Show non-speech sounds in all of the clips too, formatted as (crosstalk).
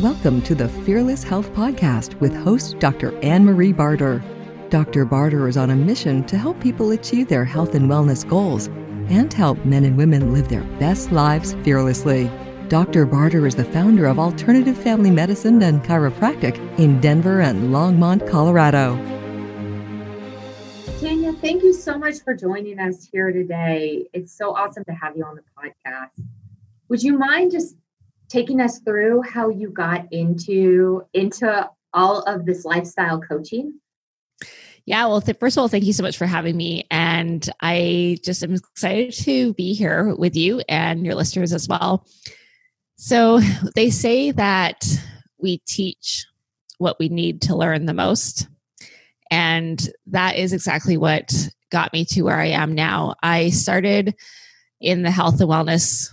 Welcome to the Fearless Health Podcast with host Dr. Anne Marie Barter. Dr. Barter is on a mission to help people achieve their health and wellness goals and help men and women live their best lives fearlessly. Dr. Barter is the founder of Alternative Family Medicine and Chiropractic in Denver and Longmont, Colorado. Tanya, thank you so much for joining us here today. It's so awesome to have you on the podcast. Would you mind just taking us through how you got into into all of this lifestyle coaching? Yeah, well, th- first of all, thank you so much for having me. And I just am excited to be here with you and your listeners as well. So, they say that we teach what we need to learn the most. And that is exactly what got me to where I am now. I started in the health and wellness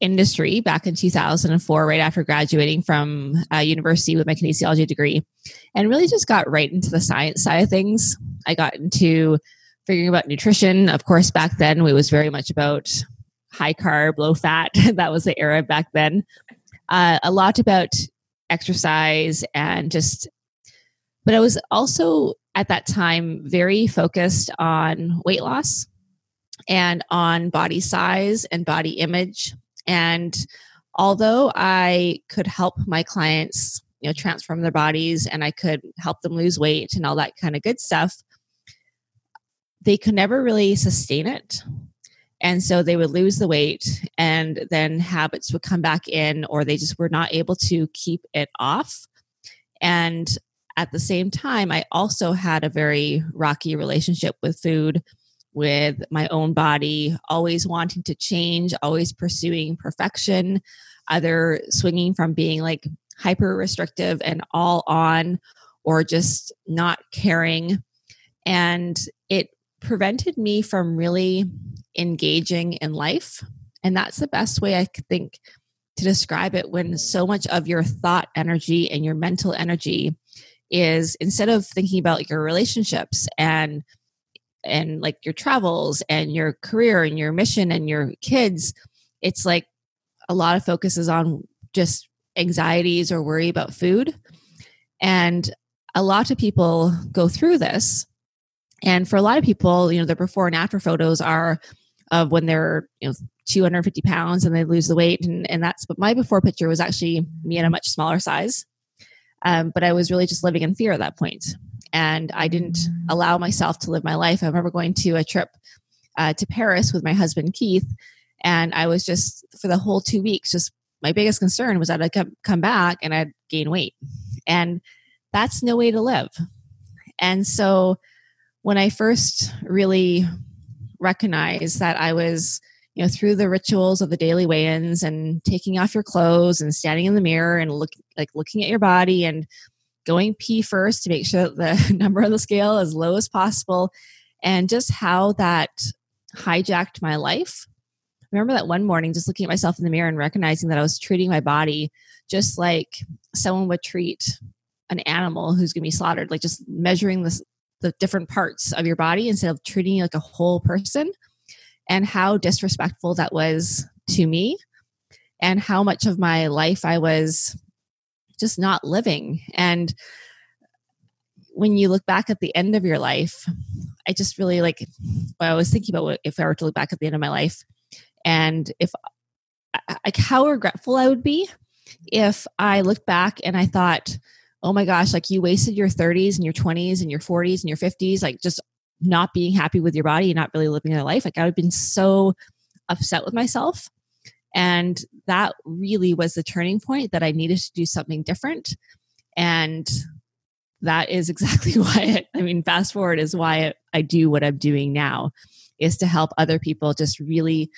industry back in 2004, right after graduating from uh, university with my kinesiology degree, and really just got right into the science side of things. I got into figuring about nutrition. Of course, back then it was very much about high carb, low fat. (laughs) that was the era back then. Uh, a lot about exercise and just, but I was also at that time very focused on weight loss and on body size and body image and although I could help my clients, you know, transform their bodies and I could help them lose weight and all that kind of good stuff, they could never really sustain it. And so they would lose the weight and then habits would come back in, or they just were not able to keep it off. And at the same time, I also had a very rocky relationship with food with my own body, always wanting to change, always pursuing perfection, either swinging from being like hyper restrictive and all on or just not caring. And it prevented me from really engaging in life. And that's the best way I think to describe it when so much of your thought energy and your mental energy is instead of thinking about your relationships and and like your travels and your career and your mission and your kids it's like a lot of focus is on just anxieties or worry about food. And a lot of people go through this. And for a lot of people you know the before and after photos are of when they're you know 250 pounds and they lose the weight. And, and that's but my before picture was actually me in a much smaller size. Um, but i was really just living in fear at that point and I didn't allow myself to live my life. I remember going to a trip uh, to Paris with my husband Keith, and I was just for the whole two weeks, just my biggest concern was that I'd come, back and I'd gain weight, and that's no way to live. And so, when I first really recognized that I was you know through the rituals of the daily weigh-ins and taking off your clothes and standing in the mirror and look like looking at your body and going pee first to make sure the (laughs) number on the scale as low as possible and just how that hijacked my life. I remember that one morning just looking at myself in the mirror and recognizing that i was treating my body just like someone would treat an animal who's going to be slaughtered like just measuring the, the different parts of your body instead of treating you like a whole person and how disrespectful that was to me and how much of my life i was just not living. And when you look back at the end of your life, I just really like, I was thinking about what, if I were to look back at the end of my life and if like how regretful I would be if I looked back and I thought, oh my gosh, like you wasted your 30s and your 20s and your 40s and your 50s, like just not being happy with your body and not really living your life. Like I would have been so upset with myself. And that really was the turning point that I needed to do something different. And that is exactly (laughs) why, I mean, fast forward is why I do what I'm doing now, is to help other people just really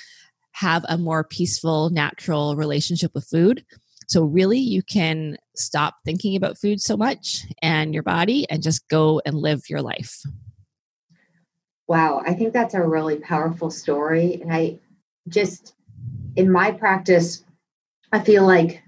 have a more peaceful, natural relationship with food. So, really, you can stop thinking about food so much and your body and just go and live your life. Wow, I think that's a really powerful story. And I just in my practice, I feel like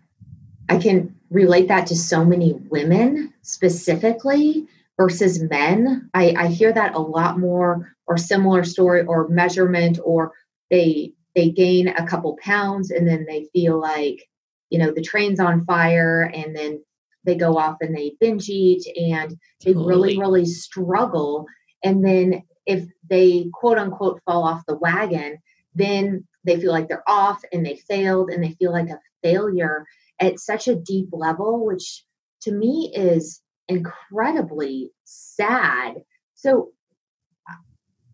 I can relate that to so many women specifically versus men. I, I hear that a lot more or similar story or measurement or they they gain a couple pounds and then they feel like you know the train's on fire and then they go off and they binge eat and they totally. really really struggle and then if they quote unquote fall off the wagon then they feel like they're off and they failed and they feel like a failure at such a deep level which to me is incredibly sad so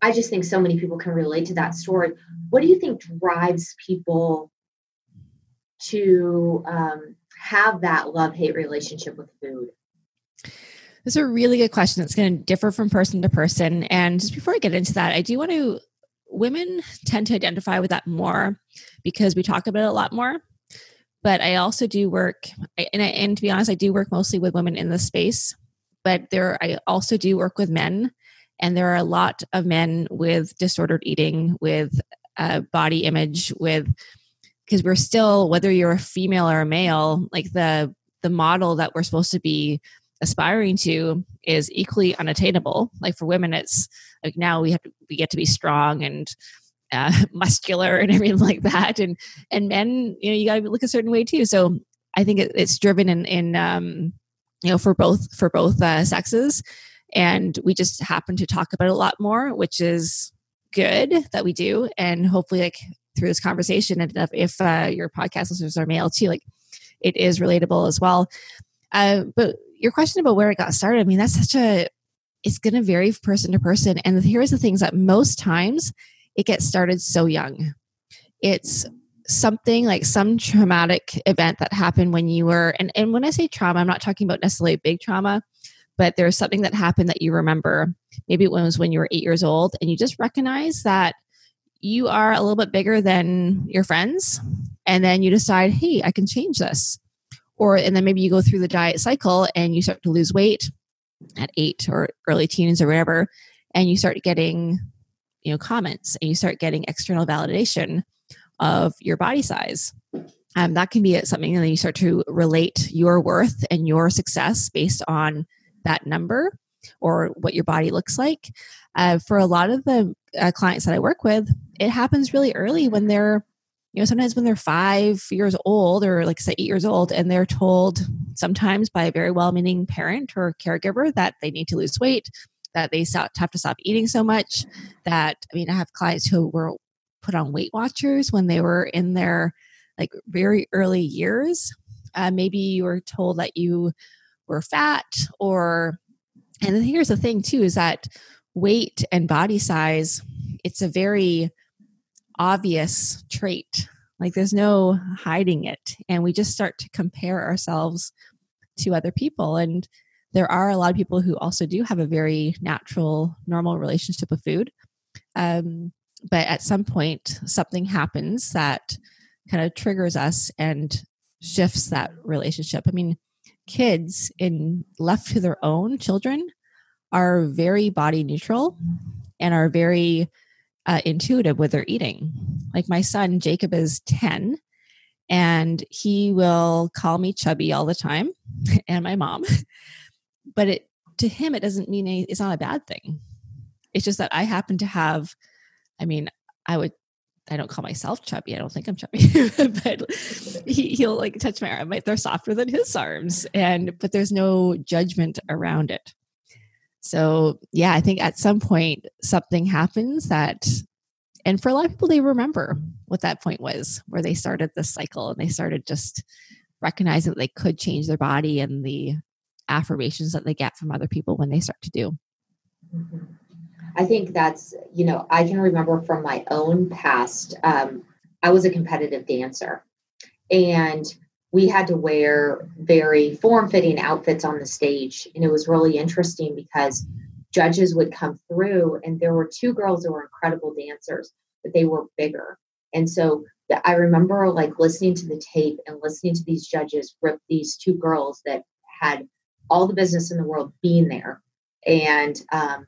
I just think so many people can relate to that story. What do you think drives people to um, have that love hate relationship with food? This is a really good question. It's going to differ from person to person. And just before I get into that, I do want to, women tend to identify with that more because we talk about it a lot more. But I also do work, and, I, and to be honest, I do work mostly with women in this space. But there, I also do work with men and there are a lot of men with disordered eating, with uh, body image, with because we're still whether you're a female or a male, like the the model that we're supposed to be aspiring to is equally unattainable. Like for women, it's like now we have to, we get to be strong and uh, (laughs) muscular and everything like that, and and men, you know, you got to look a certain way too. So I think it, it's driven in in um, you know for both for both uh, sexes and we just happen to talk about it a lot more which is good that we do and hopefully like through this conversation and if, uh, your podcast listeners are male too like it is relatable as well uh, but your question about where it got started i mean that's such a it's going to vary person to person and here's the things that most times it gets started so young it's something like some traumatic event that happened when you were and, and when i say trauma i'm not talking about necessarily big trauma but there's something that happened that you remember. Maybe it was when you were eight years old, and you just recognize that you are a little bit bigger than your friends, and then you decide, hey, I can change this. Or, and then maybe you go through the diet cycle and you start to lose weight at eight or early teens or whatever, and you start getting, you know, comments and you start getting external validation of your body size. Um, that can be something, and then you start to relate your worth and your success based on that number or what your body looks like. Uh, for a lot of the uh, clients that I work with, it happens really early when they're, you know, sometimes when they're five years old or like say eight years old, and they're told sometimes by a very well meaning parent or caregiver that they need to lose weight, that they have to stop eating so much. That, I mean, I have clients who were put on Weight Watchers when they were in their like very early years. Uh, maybe you were told that you were fat or and here's the thing too is that weight and body size it's a very obvious trait. Like there's no hiding it. And we just start to compare ourselves to other people. And there are a lot of people who also do have a very natural normal relationship with food. Um, but at some point something happens that kind of triggers us and shifts that relationship. I mean kids in left to their own children are very body neutral and are very uh, intuitive with their eating like my son jacob is 10 and he will call me chubby all the time (laughs) and my mom (laughs) but it to him it doesn't mean any, it's not a bad thing it's just that i happen to have i mean i would I don't call myself chubby. I don't think I'm chubby, (laughs) but he, he'll like touch my arm. They're softer than his arms, and but there's no judgment around it. So yeah, I think at some point something happens that, and for a lot of people, they remember what that point was, where they started this cycle and they started just recognizing that they could change their body and the affirmations that they get from other people when they start to do. I think that's, you know, I can remember from my own past, um, I was a competitive dancer and we had to wear very form fitting outfits on the stage. And it was really interesting because judges would come through and there were two girls who were incredible dancers, but they were bigger. And so I remember like listening to the tape and listening to these judges rip these two girls that had all the business in the world being there. And um,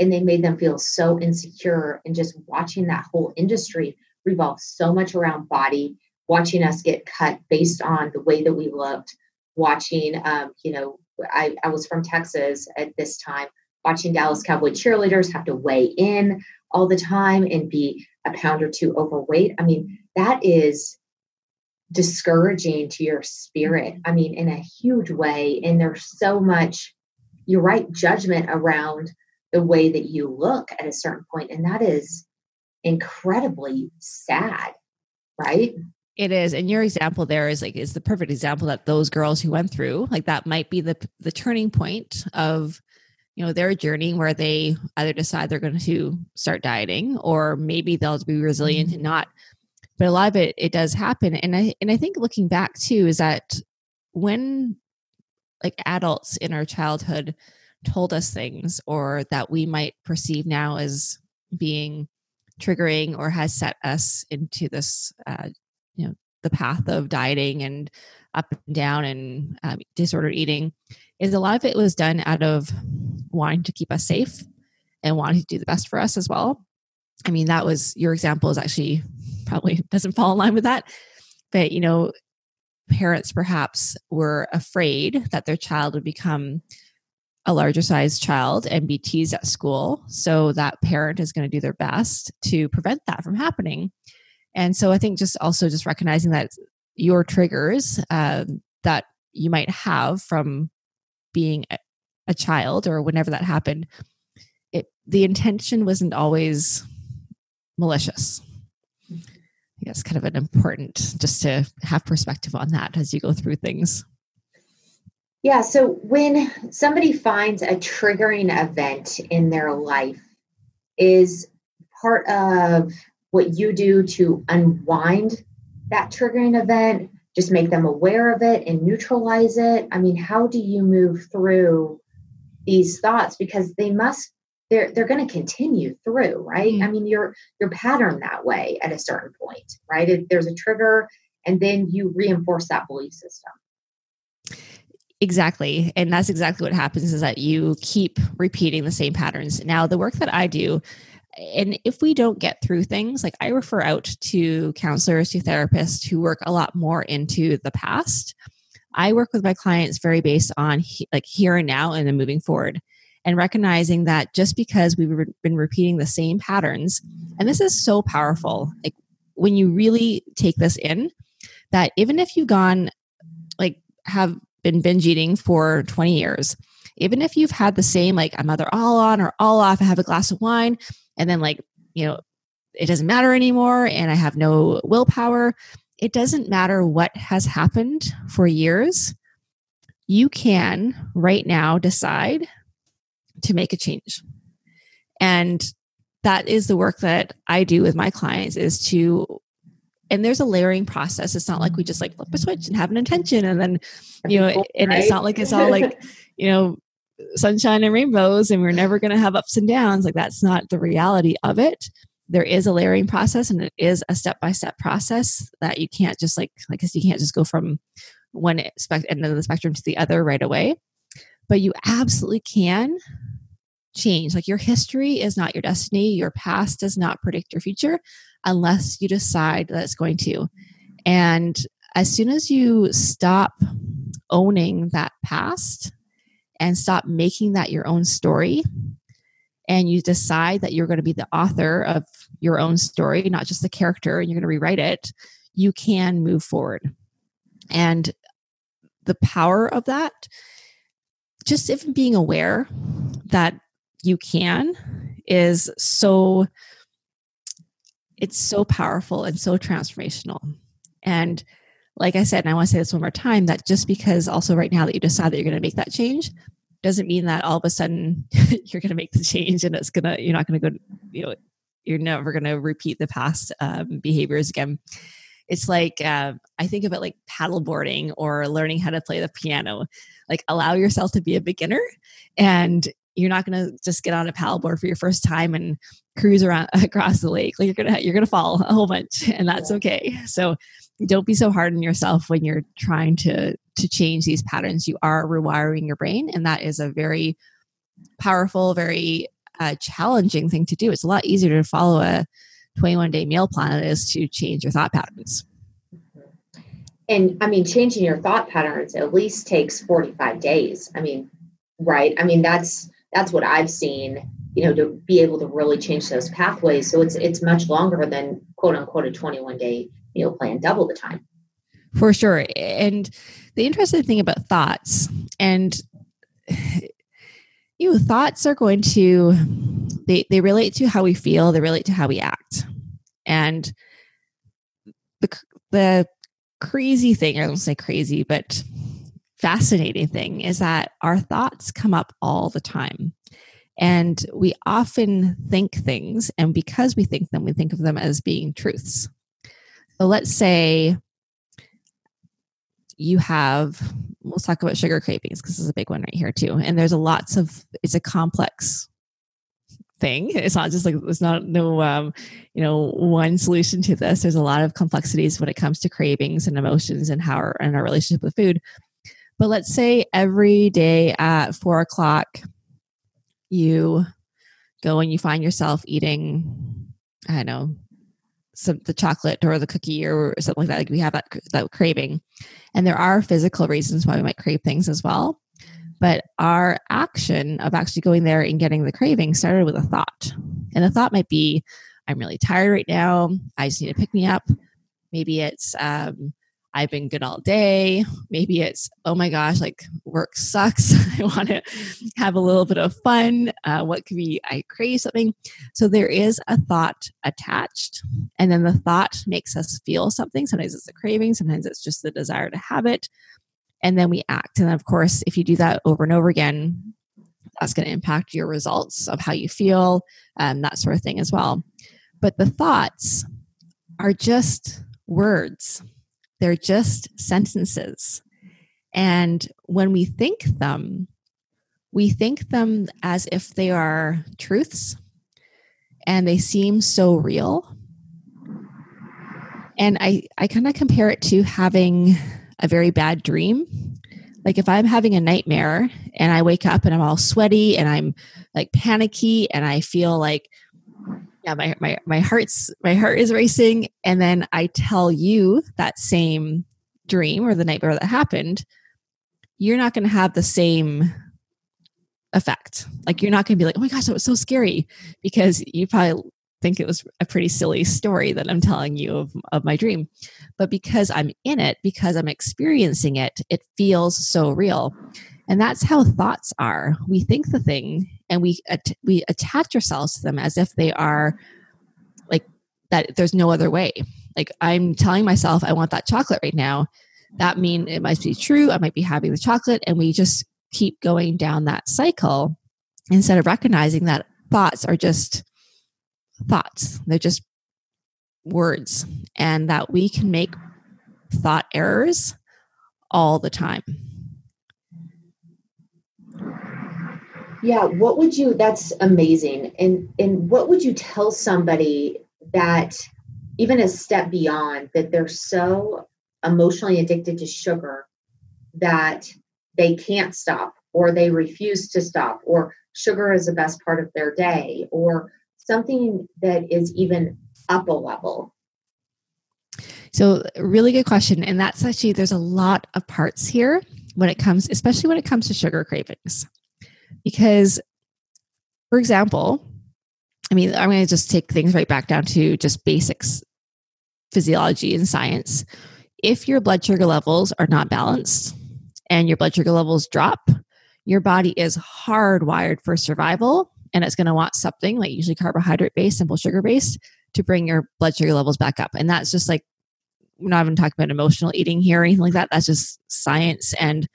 and they made them feel so insecure and just watching that whole industry revolve so much around body watching us get cut based on the way that we looked watching um, you know I, I was from texas at this time watching dallas cowboy cheerleaders have to weigh in all the time and be a pound or two overweight i mean that is discouraging to your spirit. I mean, in a huge way. And there's so much, you're right, judgment around the way that you look at a certain point, And that is incredibly sad, right? It is. And your example there is like is the perfect example that those girls who went through, like that might be the the turning point of you know their journey where they either decide they're going to start dieting or maybe they'll be resilient and not but a lot of it it does happen and i and i think looking back too is that when like adults in our childhood told us things or that we might perceive now as being triggering or has set us into this uh, the path of dieting and up and down and um, disordered eating is a lot of it was done out of wanting to keep us safe and wanting to do the best for us as well i mean that was your example is actually probably (laughs) doesn't fall in line with that but you know parents perhaps were afraid that their child would become a larger sized child and be teased at school. So that parent is going to do their best to prevent that from happening. And so I think just also just recognizing that your triggers um, that you might have from being a, a child or whenever that happened, it the intention wasn't always malicious. I guess kind of an important just to have perspective on that as you go through things. Yeah. So when somebody finds a triggering event in their life, is part of what you do to unwind that triggering event, just make them aware of it and neutralize it? I mean, how do you move through these thoughts? Because they must they're they're going to continue through right mm-hmm. i mean you're you're patterned that way at a certain point right if there's a trigger and then you reinforce that belief system Exactly. And that's exactly what happens is that you keep repeating the same patterns. Now, the work that I do, and if we don't get through things, like I refer out to counselors, to therapists who work a lot more into the past. I work with my clients very based on he, like here and now and then moving forward and recognizing that just because we've re- been repeating the same patterns, and this is so powerful, like when you really take this in, that even if you've gone like have been binge eating for 20 years, even if you've had the same, like I'm either all on or all off, I have a glass of wine, and then like, you know, it doesn't matter anymore and I have no willpower, it doesn't matter what has happened for years. You can right now decide to make a change. And that is the work that I do with my clients is to and there's a layering process. It's not like we just like flip a switch and have an intention and then, you know, and it's not like it's all like, (laughs) you know, sunshine and rainbows and we're never going to have ups and downs. Like that's not the reality of it. There is a layering process and it is a step by step process that you can't just like, like, you can't just go from one spec- end of the spectrum to the other right away. But you absolutely can change. Like your history is not your destiny. Your past does not predict your future unless you decide that it's going to. And as soon as you stop owning that past and stop making that your own story, and you decide that you're going to be the author of your own story, not just the character, and you're going to rewrite it, you can move forward. And the power of that, just even being aware that you can, is so it's so powerful and so transformational. And like I said, and I want to say this one more time that just because also right now that you decide that you're going to make that change doesn't mean that all of a sudden (laughs) you're going to make the change and it's going to, you're not going to go, you know, you're never going to repeat the past um, behaviors again. It's like, uh, I think of it like paddleboarding or learning how to play the piano. Like, allow yourself to be a beginner and you're not going to just get on a paddleboard for your first time and cruise around (laughs) across the lake. Like you're gonna you're gonna fall a whole bunch, and that's okay. So don't be so hard on yourself when you're trying to to change these patterns. You are rewiring your brain, and that is a very powerful, very uh, challenging thing to do. It's a lot easier to follow a 21 day meal plan than it is to change your thought patterns. And I mean, changing your thought patterns at least takes 45 days. I mean, right? I mean, that's that's what I've seen, you know, to be able to really change those pathways. So it's it's much longer than quote unquote a 21 day meal plan, double the time. For sure. And the interesting thing about thoughts and (sighs) you know, thoughts are going to they they relate to how we feel, they relate to how we act. And the the crazy thing, I don't say crazy, but fascinating thing is that our thoughts come up all the time. And we often think things, and because we think them, we think of them as being truths. So let's say you have, we'll talk about sugar cravings because this is a big one right here too. And there's a lots of, it's a complex thing. It's not just like there's not no um, you know one solution to this. There's a lot of complexities when it comes to cravings and emotions and how our, and our relationship with food. But let's say every day at four o'clock, you go and you find yourself eating, I don't know, some the chocolate or the cookie or something like that. Like we have that that craving, and there are physical reasons why we might crave things as well. But our action of actually going there and getting the craving started with a thought, and the thought might be, "I'm really tired right now. I just need to pick me up." Maybe it's um, I've been good all day. Maybe it's, oh my gosh, like work sucks. (laughs) I want to have a little bit of fun. Uh, what could be, I crave something. So there is a thought attached. And then the thought makes us feel something. Sometimes it's a craving, sometimes it's just the desire to have it. And then we act. And of course, if you do that over and over again, that's going to impact your results of how you feel, and that sort of thing as well. But the thoughts are just words they're just sentences. And when we think them, we think them as if they are truths and they seem so real. And I, I kind of compare it to having a very bad dream. Like if I'm having a nightmare and I wake up and I'm all sweaty and I'm like panicky and I feel like yeah my, my my heart's my heart is racing. And then i tell you that same dream or the nightmare that happened you're not going to have the same effect. Like you're not going to be like oh my gosh that was so scary because you probably think it was a pretty silly story that i'm telling you of, of my dream. But because i'm in it because i'm experiencing it it feels so real. And that's how thoughts are. We think the thing and we we attach ourselves to them as if they are like that there's no other way. Like I'm telling myself I want that chocolate right now. That mean it might be true. I might be having the chocolate and we just keep going down that cycle instead of recognizing that thoughts are just thoughts. They're just words and that we can make thought errors all the time. Yeah, what would you that's amazing. And and what would you tell somebody that even a step beyond that they're so emotionally addicted to sugar that they can't stop or they refuse to stop or sugar is the best part of their day or something that is even up a level? So really good question. And that's actually there's a lot of parts here when it comes especially when it comes to sugar cravings because, for example, I mean, I'm going to just take things right back down to just basics physiology and science. If your blood sugar levels are not balanced and your blood sugar levels drop, your body is hardwired for survival and it's going to want something like usually carbohydrate based, simple sugar based to bring your blood sugar levels back up. And that's just like, we're not even talking about emotional eating here or anything like that. That's just science and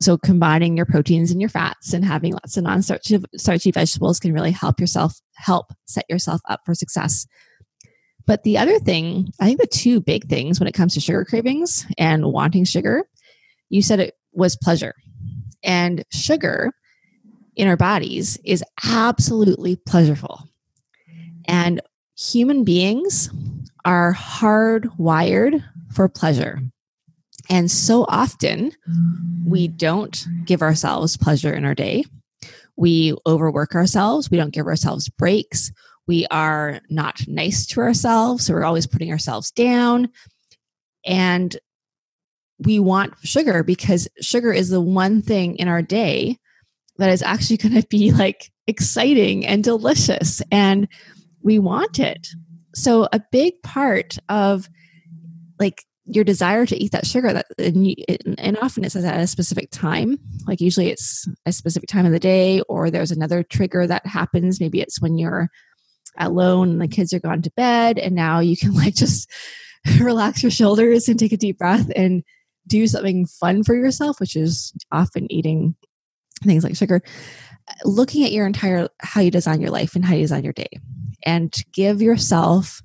so combining your proteins and your fats and having lots of non-starchy starchy vegetables can really help yourself help set yourself up for success. But the other thing i think the two big things when it comes to sugar cravings and wanting sugar you said it was pleasure. And sugar in our bodies is absolutely pleasurable and human beings are hardwired for pleasure and so often we mm. don't give ourselves pleasure in our day. We overwork ourselves. We don't give ourselves breaks. We are not nice to ourselves. So we're always putting ourselves down. And we want sugar because sugar is the one thing in our day that is actually going to be like exciting and delicious. And we want it. So, a big part of like your desire to eat that sugar that and, you, and often it says at a specific time like usually it's a specific time of the day or there's another trigger that happens. Maybe it's when you're alone and the kids are gone to bed and now you can (laughs) like just relax your shoulders and take a deep breath and do something fun for yourself which is often eating things like sugar. Looking at your entire how you design your life and how you design your day and give yourself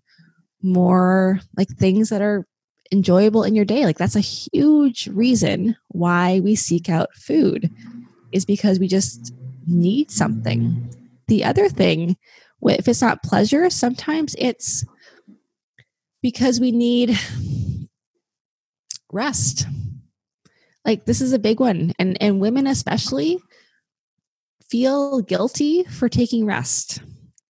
more like things that are enjoyable in your day. Like that's a huge reason why we seek out food is because we just need something. The other thing if it's not pleasure sometimes it's because we need rest. Like this is a big one and and women especially feel guilty for taking rest.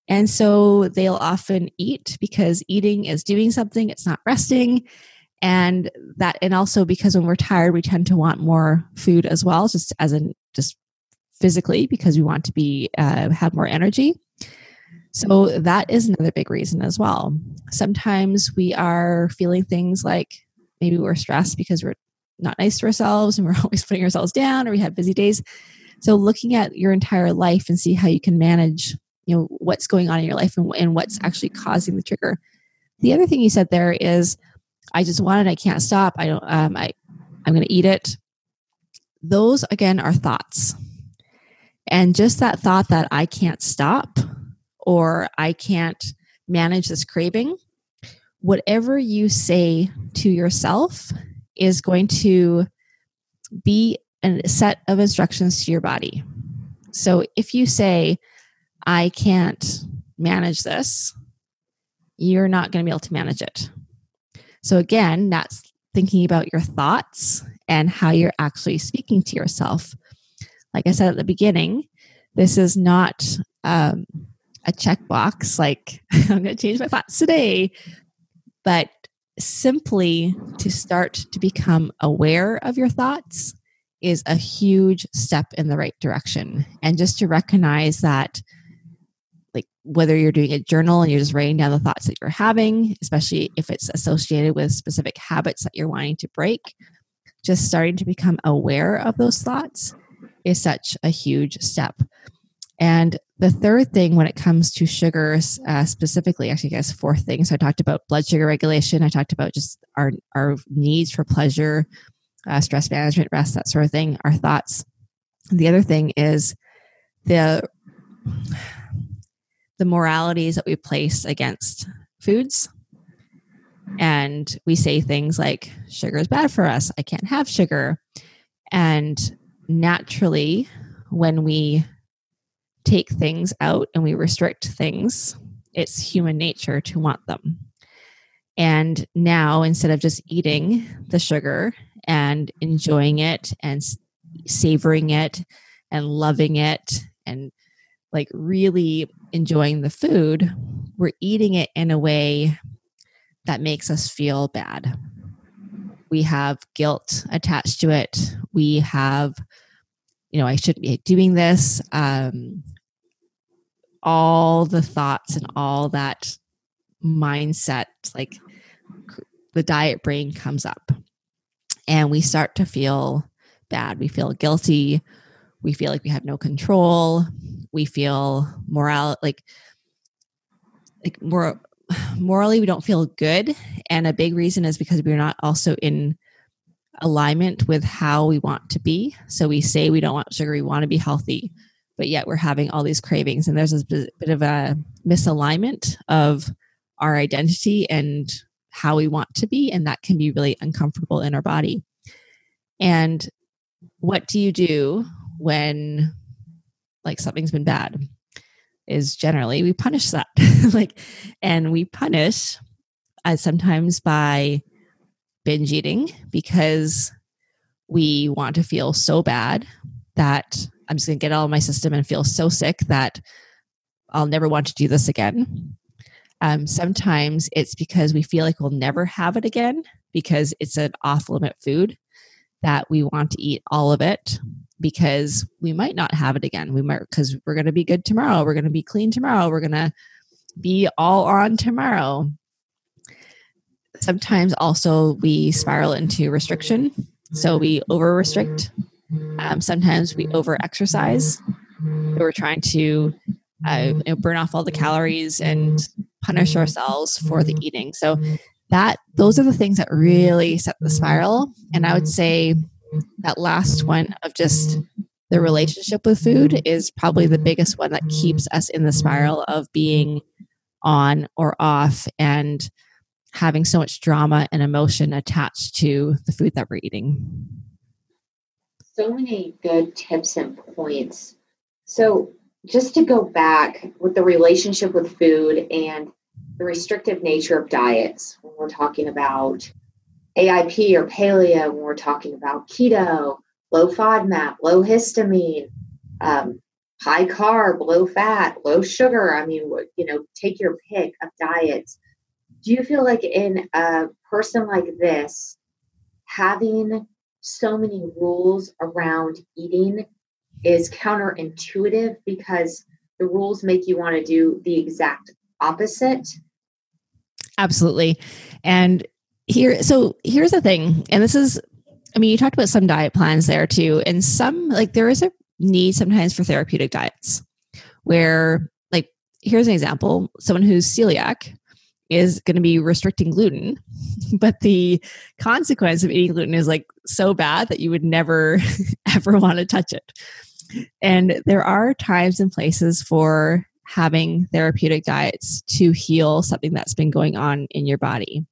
And so they'll often eat because eating is doing something it's not resting and that and also because when we're tired we tend to want more food as well just as in just physically because we want to be uh, have more energy. So that is another big reason as well. Sometimes we are feeling things like maybe we're stressed because we're not nice to ourselves and we're (laughs) always putting ourselves down or we have busy days. So looking at your entire life and see how you can manage you know what's going on in your life and, and what's actually causing the trigger. The other thing you said there is I just want it. I can't stop. I don't. Um, I I'm going to eat it. Those again are thoughts, and just that thought that I can't stop or I can't manage this craving. Whatever you say to yourself is going to be a set of instructions to your body. So if you say, I can't manage this, you're not going to be able to manage it. So, again, that's thinking about your thoughts and how you're actually speaking to yourself. Like I said at the beginning, this is not um, a checkbox like (laughs) I'm going to change my thoughts today, but simply to start to become aware of your thoughts is a huge step in the right direction. And just to recognize that whether you're doing a journal and you're just writing down the thoughts that you're having, especially if it's associated with specific habits that you're wanting to break, just starting to become aware of those thoughts is such a huge step. And the third thing when it comes to sugars, uh, specifically, actually, I guess fourth thing. So I talked about blood sugar regulation. I talked about just our our needs for pleasure, uh, stress management, rest, that sort of thing. Our thoughts. The other thing is the the moralities that we place against foods. And we say things like, sugar is bad for us. I can't have sugar. And naturally, when we take things out and we restrict things, it's human nature to want them. And now, instead of just eating the sugar and enjoying it and savoring it and loving it and like really enjoying the food, we're eating it in a way that makes us feel bad. We have guilt attached to it. We have, you know, I shouldn't be doing this. Um, all the thoughts and all that mindset, like the diet brain comes up and we start to feel bad. We feel guilty. We feel like we have no control. We feel moral like like more (sighs) morally we don't feel good. And a big reason is because we're not also in alignment with how we want to be. So we say we don't want sugar we want to be healthy but yet we're having all these cravings. And there's a bit of a misalignment of our identity and how we want to be and that can be really uncomfortable in our body. And what do you do when like something's been bad is generally we punish that. (laughs) Like and we punish uh, sometimes by binge eating because we want to feel so bad that i'm just going to get all my system and feel so sick that i'll never want to do this again. Um, sometimes it's because we feel like we'll never have it again because it's an off limit food that we want to eat all of it because we might not have it again. We might because we're going to be good tomorrow. We're going to be clean tomorrow. We're going to be all on tomorrow. sometimes also we spiral into restriction. So we over restrict. Um, sometimes we over exercise. We're trying to uh, burn off all the calories and punish ourselves for the eating. So that those are the things that really set the spiral. And I would say that last one of just the relationship with food is probably the biggest one that keeps us in the spiral of being on or off and having so much drama and emotion attached to the food that we're eating. So many good tips and points. So, just to go back with the relationship with food and the restrictive nature of diets, when we're talking about AIP or paleo, when we're talking about keto, low FODMAP, low histamine, um, high carb, low fat, low sugar. I mean, you know, take your pick of diets. Do you feel like in a person like this, having so many rules around eating is counterintuitive because the rules make you want to do the exact opposite? Absolutely. And here, so here's the thing, and this is I mean, you talked about some diet plans there too, and some like there is a need sometimes for therapeutic diets where, like, here's an example someone who's celiac is going to be restricting gluten, (laughs) but the consequence of eating gluten is like so bad that you would never (laughs) ever want to touch it. And there are times and places for having therapeutic diets to heal something that's been going on in your body.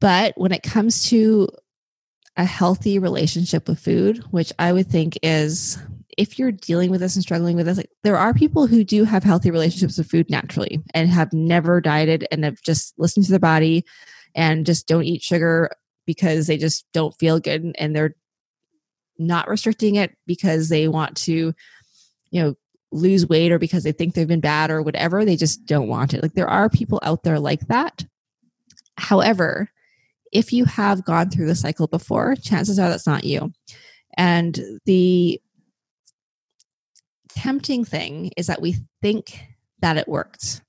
But when it comes to a healthy relationship with food, which I would think is if you're dealing with this and struggling with this, like, there are people who do have healthy relationships with food naturally and have never dieted and have just listened to their body and just don't eat sugar because they just don't feel good and they're not restricting it because they want to, you know, lose weight or because they think they've been bad or whatever. They just don't want it. Like there are people out there like that. However, if you have gone through the cycle before, chances are that's not you. And the tempting thing is that we think that it worked.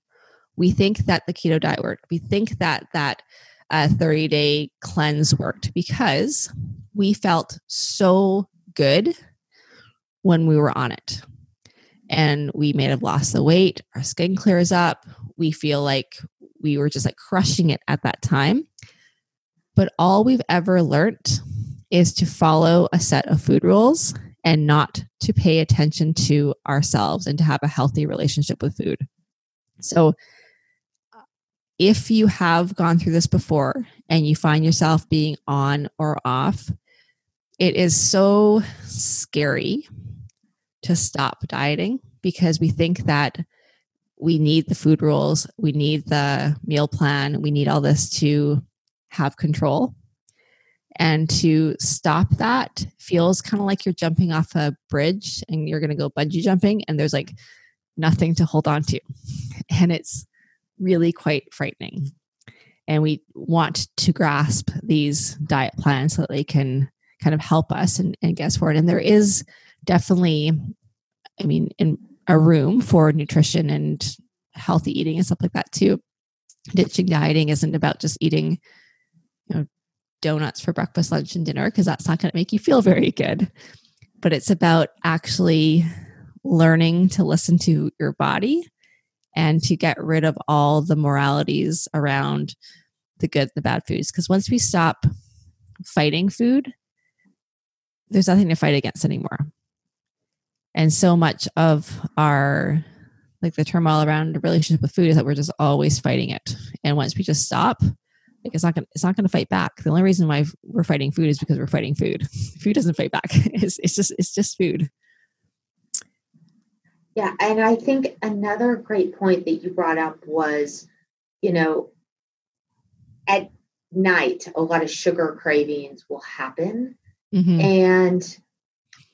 We think that the keto diet worked. We think that that uh, 30 day cleanse worked because we felt so good when we were on it. And we may have lost the weight, our skin clears up, we feel like we were just like crushing it at that time. But all we've ever learned is to follow a set of food rules and not to pay attention to ourselves and to have a healthy relationship with food. So, uh, if you have gone through this before and you find yourself being on or off, it is so scary to stop dieting because we think that we need the food rules, we need the meal plan, we need all this to have control. And to stop that feels kind of like you're jumping off a bridge and you're going to go bungee jumping, and there's like nothing to hold on to. And it's really quite frightening. And we want to grasp these diet plans so that they can kind of help us and, and get us forward. And there is definitely, I mean, in a room for nutrition and healthy eating and stuff like that too. Ditching dieting isn't about just eating you know donuts for breakfast lunch and dinner because that's not going to make you feel very good. But it's about actually learning to listen to your body and to get rid of all the moralities around the good the bad foods. Because once we stop fighting food there's nothing to fight against anymore and so much of our like the turmoil around the relationship with food is that we're just always fighting it and once we just stop like it's not gonna it's not gonna fight back. The only reason why we're fighting food is because we're fighting food. (laughs) food doesn't fight back. (laughs) It's it's just it's just food. Yeah, and I think another great point that you brought up was, you know, at night a lot of sugar cravings will happen. Mm-hmm. And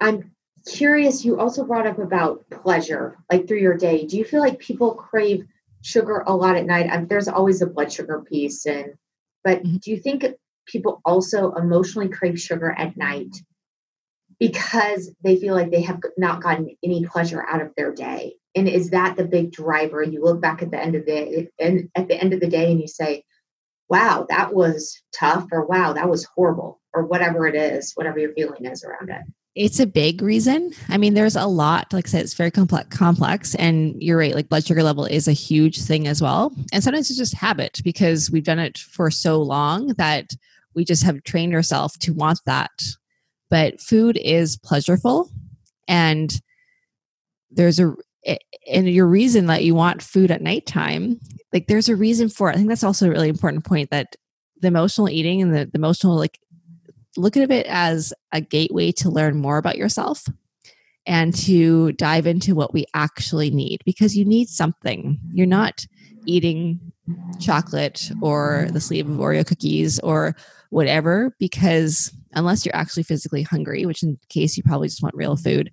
I'm curious, you also brought up about pleasure, like through your day. Do you feel like people crave sugar a lot at night? Um, there's always a blood sugar piece and but mm-hmm. do you think people also emotionally crave sugar at night because they feel like they have not gotten any pleasure out of their day? and is that the big driver you look back at the end of the and at the end of the day and you say wow that was tough or wow that was horrible or whatever it is whatever your feeling is around it it's a big reason. I mean there's a lot like i said it's very complex complex and you're right like blood sugar level is a huge thing as well. And sometimes it's just habit because we've done it for so long that we just have trained ourselves to want that. But food is pleasureful and there's a and your reason that you want food at nighttime like there's a reason for it. I think that's also a really important point that the emotional eating and the, the emotional like look at it as a gateway to learn more about yourself and to dive into what we actually need because you need something you're not eating chocolate or the sleeve of oreo cookies or whatever because unless you're actually physically hungry which in case you probably just want real food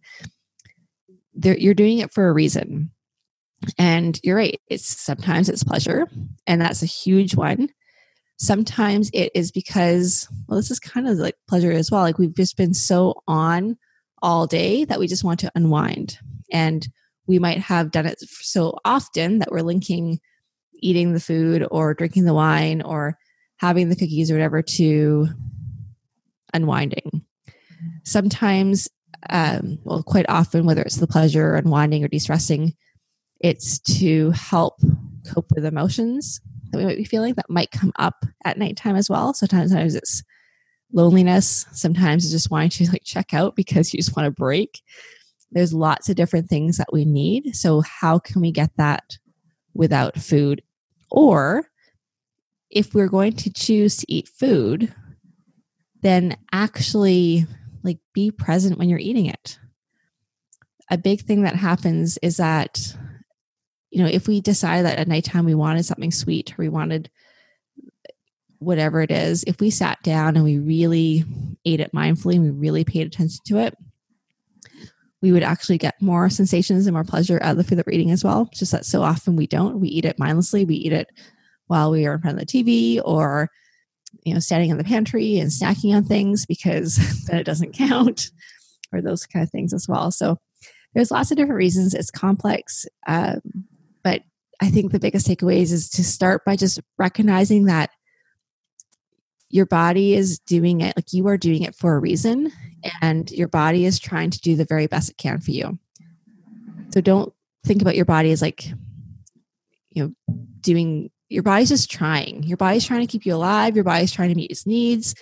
you're doing it for a reason. And you're right. It's sometimes it's pleasure, and that's a huge one. Sometimes it is because, well, this is kind of like pleasure as well. Like we've just been so on all day that we just want to unwind. And we might have done it so often that we're linking eating the food or drinking the wine or having the cookies or whatever to unwinding. Sometimes um, well, quite often, whether it's the pleasure, unwinding, or de stressing, it's to help cope with emotions that we might be feeling that might come up at nighttime as well. Sometimes, sometimes it's loneliness. Sometimes it's just wanting to like check out because you just want to break. There's lots of different things that we need. So, how can we get that without food? Or if we're going to choose to eat food, then actually like be present when you're eating it a big thing that happens is that you know if we decide that at nighttime we wanted something sweet or we wanted whatever it is if we sat down and we really ate it mindfully and we really paid attention to it we would actually get more sensations and more pleasure out of the food that we're eating as well. It's just that so often we don't. We eat it mindlessly. We eat it while we are in front of the TV or you know standing in the pantry and snacking on things because (laughs) then it doesn't count or those kind of things as well so there's lots of different reasons it's complex um, i think the biggest takeaways is to start by just recognizing that your body is doing it like you are doing it for a reason and your body is trying to do the very best it can for you so don't think about your body as like you know doing your body's just trying. Your body's trying to keep you alive. Your body's trying to meet its needs.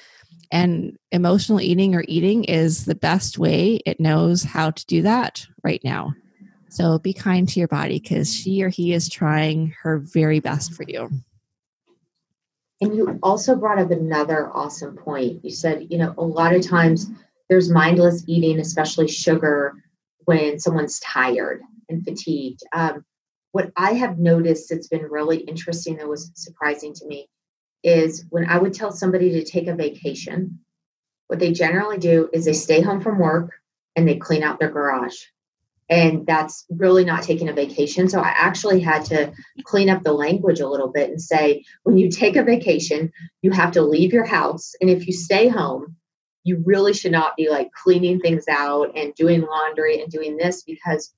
And emotional eating or eating is the best way it knows how to do that right now. So be kind to your body because she or he is trying her very best for you. And you also brought up another awesome point. You said, you know, a lot of times there's mindless eating, especially sugar, when someone's tired and fatigued. Um, what I have noticed that's been really interesting that was surprising to me is when I would tell somebody to take a vacation, what they generally do is they stay home from work and they clean out their garage. And that's really not taking a vacation. So I actually had to clean up the language a little bit and say, when you take a vacation, you have to leave your house. And if you stay home, you really should not be like cleaning things out and doing laundry and doing this because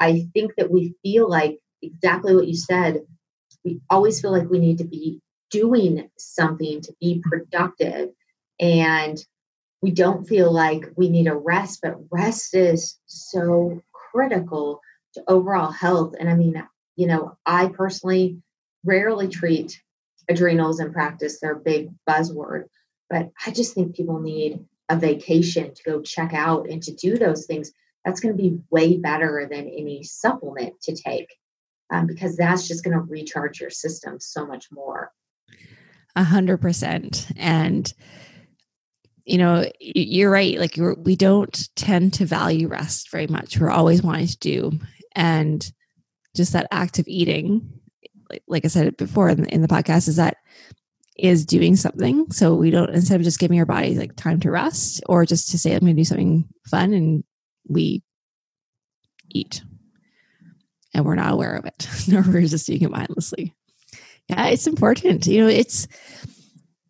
I think that we feel like exactly what you said. We always feel like we need to be doing something to be productive. And we don't feel like we need a rest, but rest is so critical to overall health. And I mean, you know, I personally rarely treat adrenals in practice, they're a big buzzword, but I just think people need a vacation to go check out and to do those things. That's going to be way better than any supplement to take um, because that's just going to recharge your system so much more. A hundred percent. And, you know, you're right. Like you're, we don't tend to value rest very much. We're always wanting to do. And just that act of eating, like, like I said before in the, in the podcast, is that is doing something. So we don't, instead of just giving our body like time to rest or just to say, I'm going to do something fun and we eat and we're not aware of it, or (laughs) we're just doing it mindlessly. Yeah, it's important. You know, it's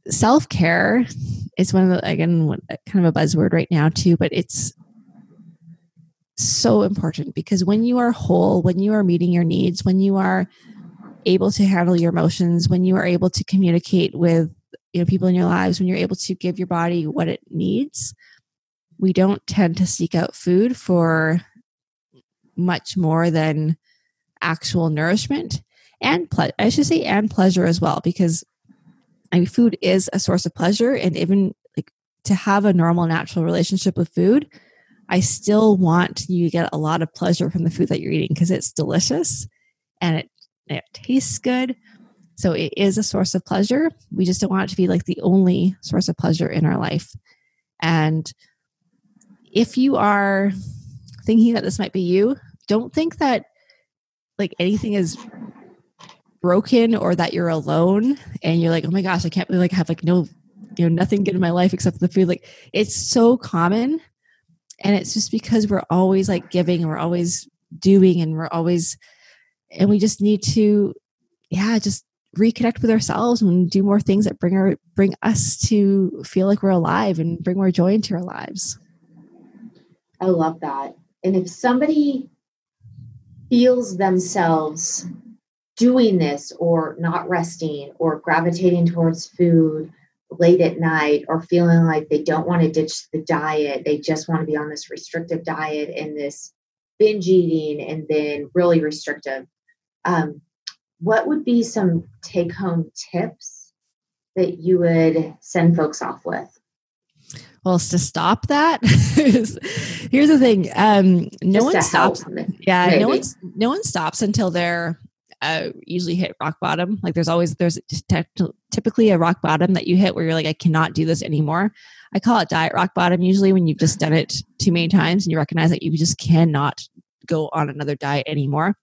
self care. is one of the again kind of a buzzword right now too, but it's so important because when you are whole, when you are meeting your needs, when you are able to handle your emotions, when you are able to communicate with you know people in your lives, when you're able to give your body what it needs, we don't tend to seek out food for much more than actual nourishment and ple- I should say and pleasure as well because I mean food is a source of pleasure and even like to have a normal natural relationship with food I still want you to get a lot of pleasure from the food that you're eating because it's delicious and it, it tastes good. So it is a source of pleasure. We just don't want it to be like the only source of pleasure in our life. And if you are thinking that this might be you, don't think that like anything is broken or that you're alone and you're like, oh my gosh, I can't believe like have like no, you know, nothing good in my life except the food. Like it's so common. And it's just because we're always like giving and we're always doing and we're always and we just need to yeah just reconnect with ourselves and do more things that bring our bring us to feel like we're alive and bring more joy into our lives. I love that. And if somebody feels themselves doing this or not resting or gravitating towards food late at night or feeling like they don't want to ditch the diet. They just want to be on this restrictive diet and this binge eating and then really restrictive. Um, what would be some take home tips that you would send folks off with? Well, to stop that, (laughs) here's the thing. Um, no Just one stops. Yeah, maybe. no one, no one stops until they're uh, usually hit rock bottom. Like there's always there's typically a rock bottom that you hit where you're like, I cannot do this anymore. I call it diet rock bottom usually when you've just done it too many times and you recognize that you just cannot go on another diet anymore.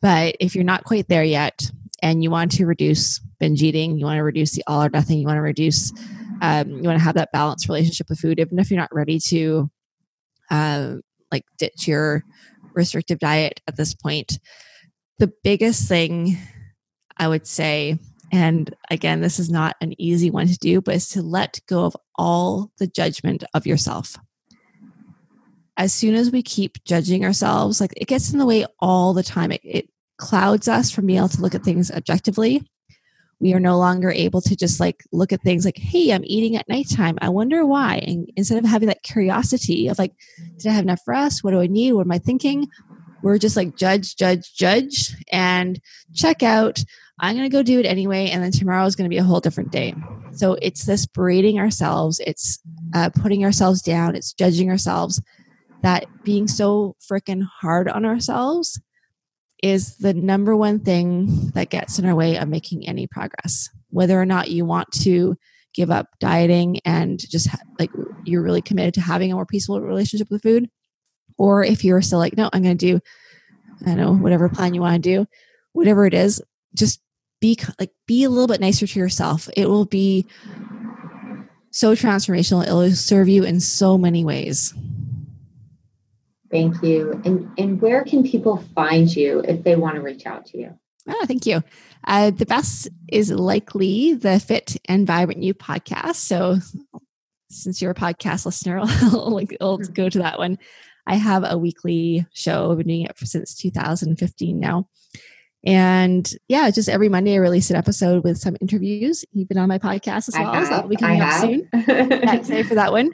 But if you're not quite there yet and you want to reduce binge eating, you want to reduce the all or nothing, you want to reduce, um, you want to have that balanced relationship with food, even if you're not ready to uh, like ditch your restrictive diet at this point the biggest thing I would say, and again, this is not an easy one to do, but is to let go of all the judgment of yourself. As soon as we keep judging ourselves, like it gets in the way all the time. It, it clouds us from being able to look at things objectively. We are no longer able to just like look at things like, hey, I'm eating at nighttime. I wonder why. And instead of having that curiosity of like, did I have enough rest? What do I need? What am I thinking? We're just like judge, judge, judge, and check out. I'm going to go do it anyway. And then tomorrow is going to be a whole different day. So it's this berating ourselves, it's uh, putting ourselves down, it's judging ourselves. That being so freaking hard on ourselves is the number one thing that gets in our way of making any progress. Whether or not you want to give up dieting and just ha- like you're really committed to having a more peaceful relationship with food, or if you're still like, no, I'm going to do, I don't know, whatever plan you want to do, whatever it is, just be like, be a little bit nicer to yourself. It will be so transformational. It will serve you in so many ways. Thank you. And and where can people find you if they want to reach out to you? Oh, thank you. Uh, the best is likely the Fit and Vibrant You podcast. So, since you're a podcast listener, (laughs) I'll, I'll, I'll go to that one. I have a weekly show. I've been doing it for, since 2015 now. And yeah, just every Monday I release an episode with some interviews. You've been on my podcast as well, have, so that'll be coming I up have. soon. (laughs) Excited for that one.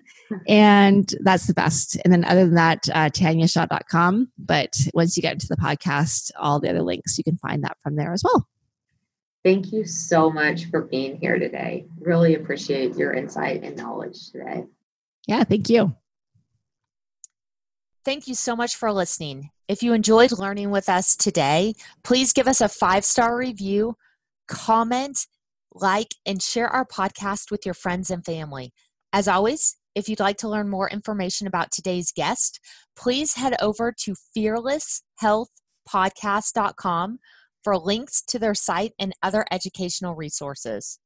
And that's the best. And then other than that, uh, tanyashaw.com. But once you get into the podcast, all the other links, you can find that from there as well. Thank you so much for being here today. Really appreciate your insight and knowledge today. Yeah, thank you. Thank you so much for listening. If you enjoyed learning with us today, please give us a five star review, comment, like, and share our podcast with your friends and family. As always, if you'd like to learn more information about today's guest, please head over to fearlesshealthpodcast.com for links to their site and other educational resources.